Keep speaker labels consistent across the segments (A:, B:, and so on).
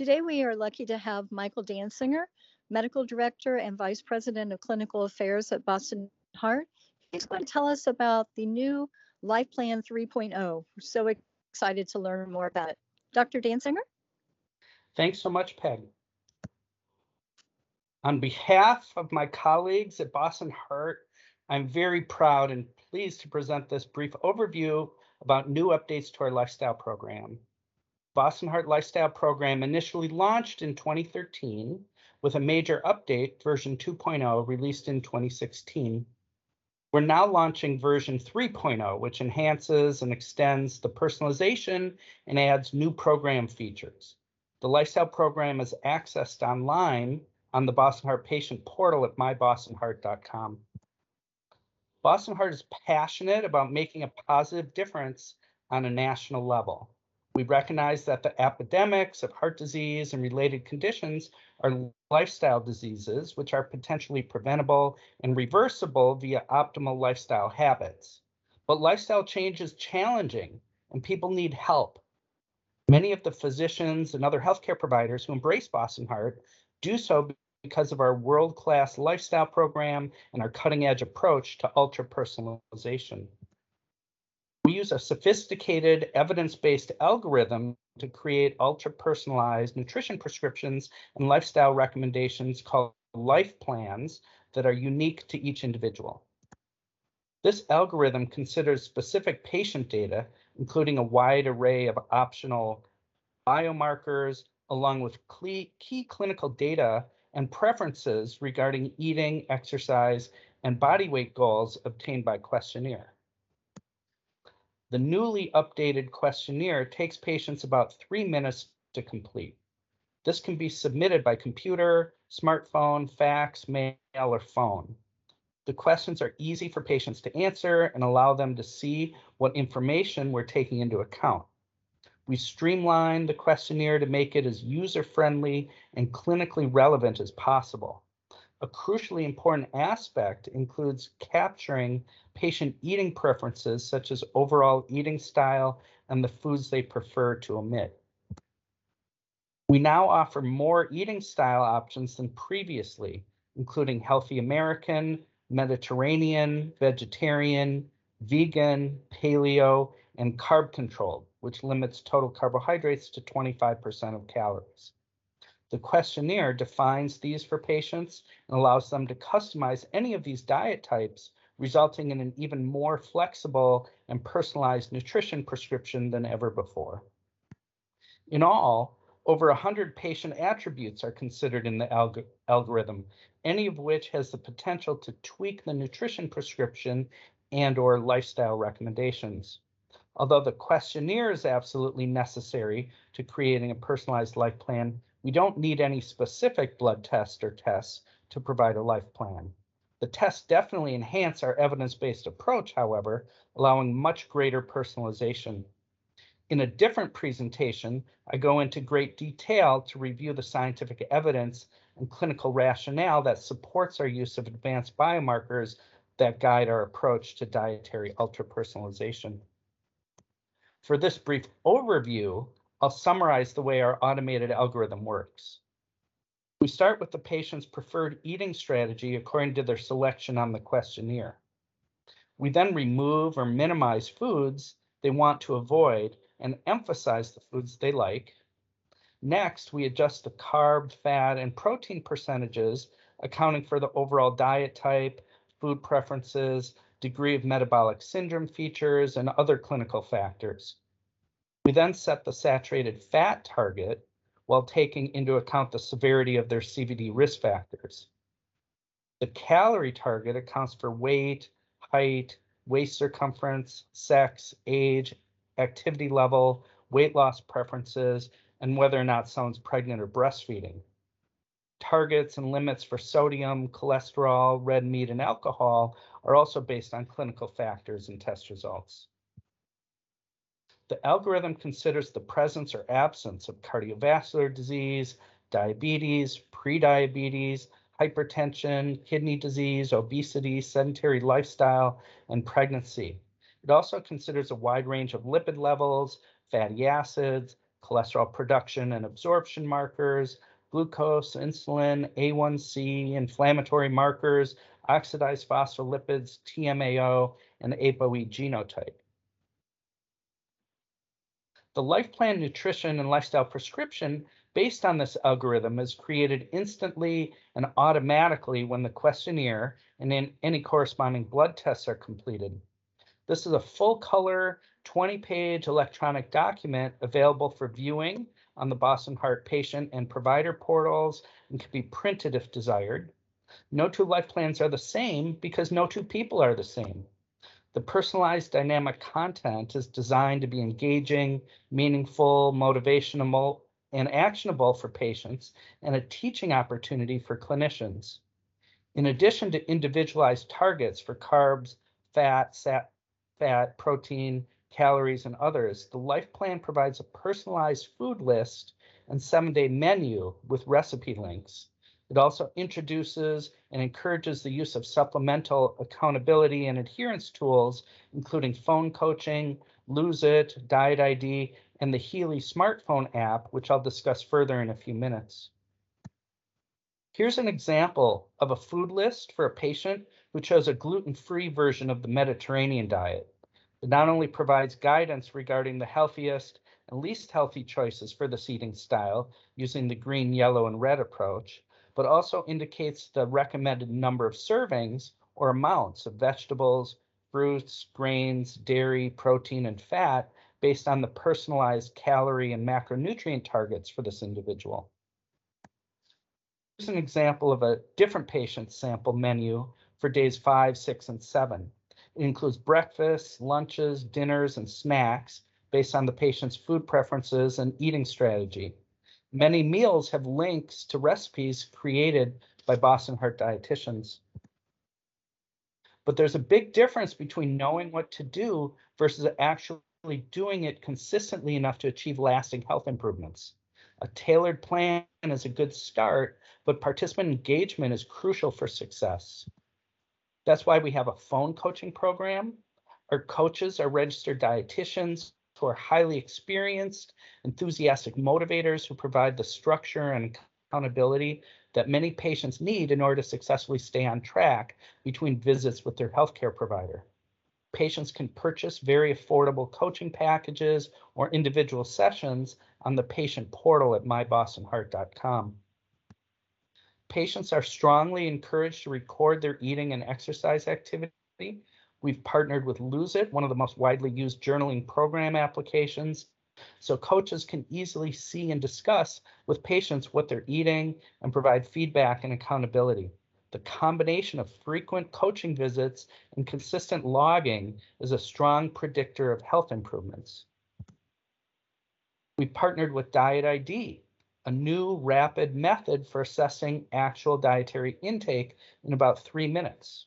A: Today, we are lucky to have Michael Dansinger, Medical Director and Vice President of Clinical Affairs at Boston Heart. He's going to tell us about the new Life Plan 3.0. We're so excited to learn more about it. Dr. Dansinger?
B: Thanks so much, Peg. On behalf of my colleagues at Boston Heart, I'm very proud and pleased to present this brief overview about new updates to our lifestyle program. Boston Heart Lifestyle Program initially launched in 2013 with a major update, version 2.0, released in 2016. We're now launching version 3.0, which enhances and extends the personalization and adds new program features. The lifestyle program is accessed online on the Boston Heart patient portal at mybostonheart.com. Boston Heart is passionate about making a positive difference on a national level. We recognize that the epidemics of heart disease and related conditions are lifestyle diseases, which are potentially preventable and reversible via optimal lifestyle habits. But lifestyle change is challenging and people need help. Many of the physicians and other healthcare providers who embrace Boston Heart do so because of our world-class lifestyle program and our cutting-edge approach to ultra-personalization. We use a sophisticated evidence-based algorithm to create ultra-personalized nutrition prescriptions and lifestyle recommendations called life plans that are unique to each individual. This algorithm considers specific patient data, including a wide array of optional biomarkers, along with key clinical data and preferences regarding eating, exercise, and body weight goals obtained by questionnaire. The newly updated questionnaire takes patients about three minutes to complete. This can be submitted by computer, smartphone, fax, mail, or phone. The questions are easy for patients to answer and allow them to see what information we're taking into account. We streamlined the questionnaire to make it as user-friendly and clinically relevant as possible. A crucially important aspect includes capturing patient eating preferences, such as overall eating style and the foods they prefer to omit. We now offer more eating style options than previously, including healthy American, Mediterranean, vegetarian, vegan, paleo, and carb controlled, which limits total carbohydrates to 25% of calories. The questionnaire defines these for patients and allows them to customize any of these diet types, resulting in an even more flexible and personalized nutrition prescription than ever before. In all, over 100 patient attributes are considered in the alg algorithm, any of which has the potential to tweak the nutrition prescription and or lifestyle recommendations. Although the questionnaire is absolutely necessary to creating a personalized life plan, we don't need any specific blood test or tests to provide a life plan. The tests definitely enhance our evidence-based approach, however, allowing much greater personalization. In a different presentation, I go into great detail to review the scientific evidence and clinical rationale that supports our use of advanced biomarkers that guide our approach to dietary ultra-personalization. For this brief overview, I'll summarize the way our automated algorithm works. We start with the patient's preferred eating strategy according to their selection on the questionnaire. We then remove or minimize foods they want to avoid and emphasize the foods they like. Next, we adjust the carb, fat, and protein percentages, accounting for the overall diet type, food preferences, degree of metabolic syndrome features, and other clinical factors. We then set the saturated fat target while taking into account the severity of their CVD risk factors. The calorie target accounts for weight, height, waist circumference, sex, age, activity level, weight loss preferences, and whether or not someone's pregnant or breastfeeding. Targets and limits for sodium, cholesterol, red meat, and alcohol are also based on clinical factors and test results. The algorithm considers the presence or absence of cardiovascular disease, diabetes, prediabetes, hypertension, kidney disease, obesity, sedentary lifestyle, and pregnancy. It also considers a wide range of lipid levels, fatty acids, cholesterol production and absorption markers, glucose, insulin, A1C, inflammatory markers, oxidized phospholipids, TMAO, and ApoE genotype. The Life Plan nutrition and lifestyle prescription based on this algorithm is created instantly and automatically when the questionnaire and then any corresponding blood tests are completed. This is a full color 20 page electronic document available for viewing on the Boston Heart patient and provider portals and can be printed if desired. No two life plans are the same because no two people are the same. The personalized dynamic content is designed to be engaging, meaningful, motivational, and actionable for patients and a teaching opportunity for clinicians. In addition to individualized targets for carbs, fat, sat, fat, protein, calories, and others, the Life Plan provides a personalized food list and seven day menu with recipe links. It also introduces and encourages the use of supplemental accountability and adherence tools, including phone coaching, Lose It, Diet ID, and the Heali smartphone app, which I'll discuss further in a few minutes. Here's an example of a food list for a patient who chose a gluten-free version of the Mediterranean diet. It not only provides guidance regarding the healthiest and least healthy choices for this eating style using the green, yellow, and red approach, but also indicates the recommended number of servings or amounts of vegetables, fruits, grains, dairy, protein, and fat based on the personalized calorie and macronutrient targets for this individual. Here's an example of a different patient sample menu for days five, six, and seven. It includes breakfasts, lunches, dinners, and snacks based on the patient's food preferences and eating strategy. Many meals have links to recipes created by Boston Heart dietitians. But there's a big difference between knowing what to do versus actually doing it consistently enough to achieve lasting health improvements. A tailored plan is a good start, but participant engagement is crucial for success. That's why we have a phone coaching program. Our coaches are registered dietitians who are highly experienced, enthusiastic motivators who provide the structure and accountability that many patients need in order to successfully stay on track between visits with their healthcare provider. Patients can purchase very affordable coaching packages or individual sessions on the patient portal at mybostonheart.com. Patients are strongly encouraged to record their eating and exercise activity We've partnered with Lose It, one of the most widely used journaling program applications. So coaches can easily see and discuss with patients what they're eating and provide feedback and accountability. The combination of frequent coaching visits and consistent logging is a strong predictor of health improvements. We partnered with Diet ID, a new rapid method for assessing actual dietary intake in about three minutes.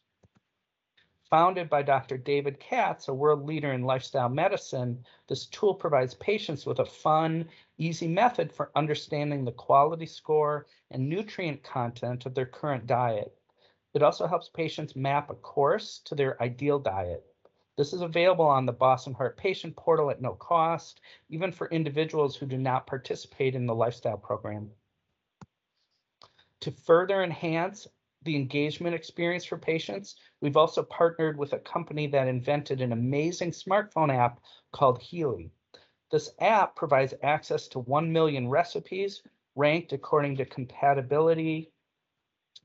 B: Founded by Dr. David Katz, a world leader in lifestyle medicine, this tool provides patients with a fun, easy method for understanding the quality score and nutrient content of their current diet. It also helps patients map a course to their ideal diet. This is available on the Boston Heart Patient Portal at no cost, even for individuals who do not participate in the lifestyle program. To further enhance the engagement experience for patients, we've also partnered with a company that invented an amazing smartphone app called Heali. This app provides access to 1 million recipes ranked according to compatibility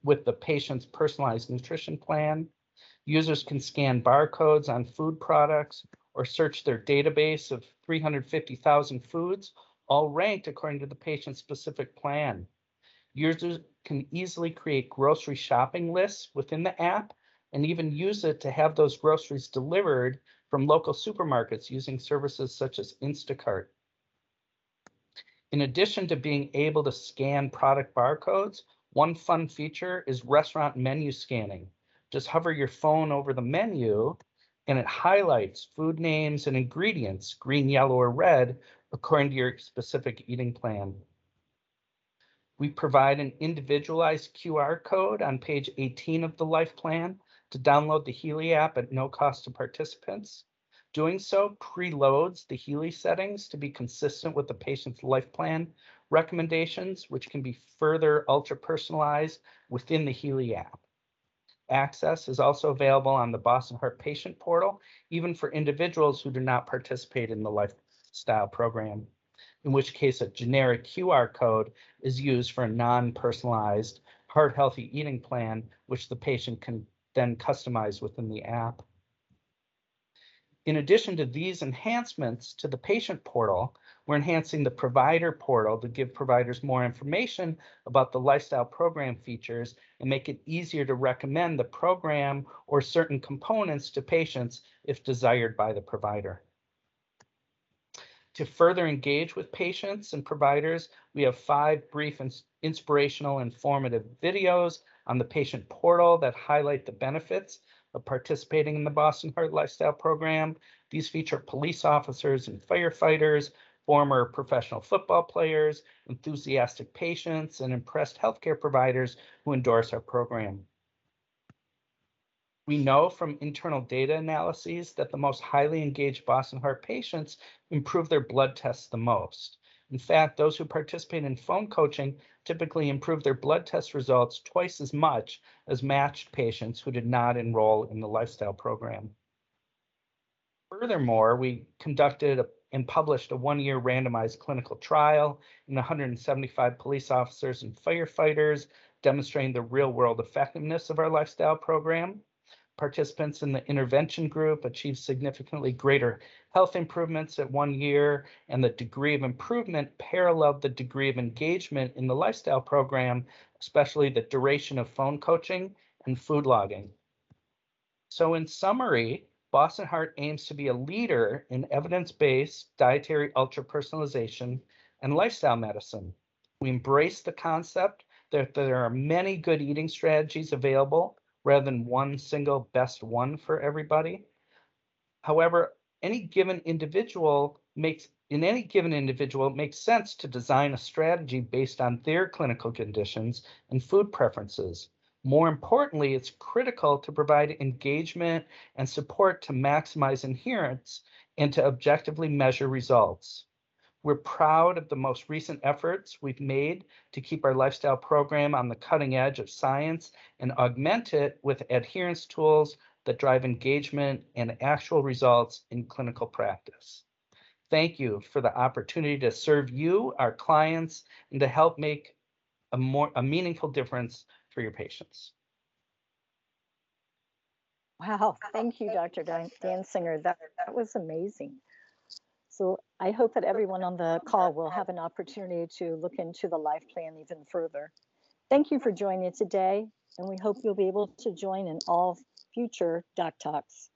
B: with the patient's personalized nutrition plan. Users can scan barcodes on food products or search their database of 350,000 foods, all ranked according to the patient's specific plan. Users can easily create grocery shopping lists within the app and even use it to have those groceries delivered from local supermarkets using services such as Instacart. In addition to being able to scan product barcodes, one fun feature is restaurant menu scanning. Just hover your phone over the menu and it highlights food names and ingredients, green, yellow, or red, according to your specific eating plan. We provide an individualized QR code on page 18 of the Life Plan to download the Heali app at no cost to participants. Doing so preloads the Heali settings to be consistent with the patient's life plan recommendations, which can be further ultra personalized within the Heali app. Access is also available on the Boston Heart Patient Portal, even for individuals who do not participate in the lifestyle program, in which case a generic QR code is used for a non-personalized heart healthy eating plan, which the patient can then customize within the app. In addition to these enhancements to the patient portal, we're enhancing the provider portal to give providers more information about the lifestyle program features and make it easier to recommend the program or certain components to patients if desired by the provider. To further engage with patients and providers, we have five brief and inspirational informative videos on the patient portal that highlight the benefits of participating in the Boston Heart Lifestyle Program. These feature police officers and firefighters, former professional football players, enthusiastic patients, and impressed healthcare providers who endorse our program. We know from internal data analyses that the most highly engaged Boston Heart patients improve their blood tests the most. In fact, those who participate in phone coaching typically improve their blood test results twice as much as matched patients who did not enroll in the lifestyle program. Furthermore, we conducted a, and published a one-year randomized clinical trial in 175 police officers and firefighters demonstrating the real-world effectiveness of our lifestyle program. Participants in the intervention group achieved significantly greater health improvements at one year, and the degree of improvement paralleled the degree of engagement in the lifestyle program, especially the duration of phone coaching and food logging. So, in summary, Boston Heart aims to be a leader in evidence based dietary ultra personalization and lifestyle medicine. We embrace the concept that there are many good eating strategies available rather than one single best one for everybody. However, any given individual makes in any given individual it makes sense to design a strategy based on their clinical conditions and food preferences. More importantly, it's critical to provide engagement and support to maximize adherence and to objectively measure results. We're proud of the most recent efforts we've made to keep our lifestyle program on the cutting edge of science and augment it with adherence tools that drive engagement and actual results in clinical practice. Thank you for the opportunity to serve you, our clients, and to help make a more a meaningful difference for your patients.
A: Wow, thank you, Dr. Dan, Dansinger. That, that was amazing. So I hope that everyone on the call will have an opportunity to look into the life plan even further. Thank you for joining today, and we hope you'll be able to join in all future Doc Talks.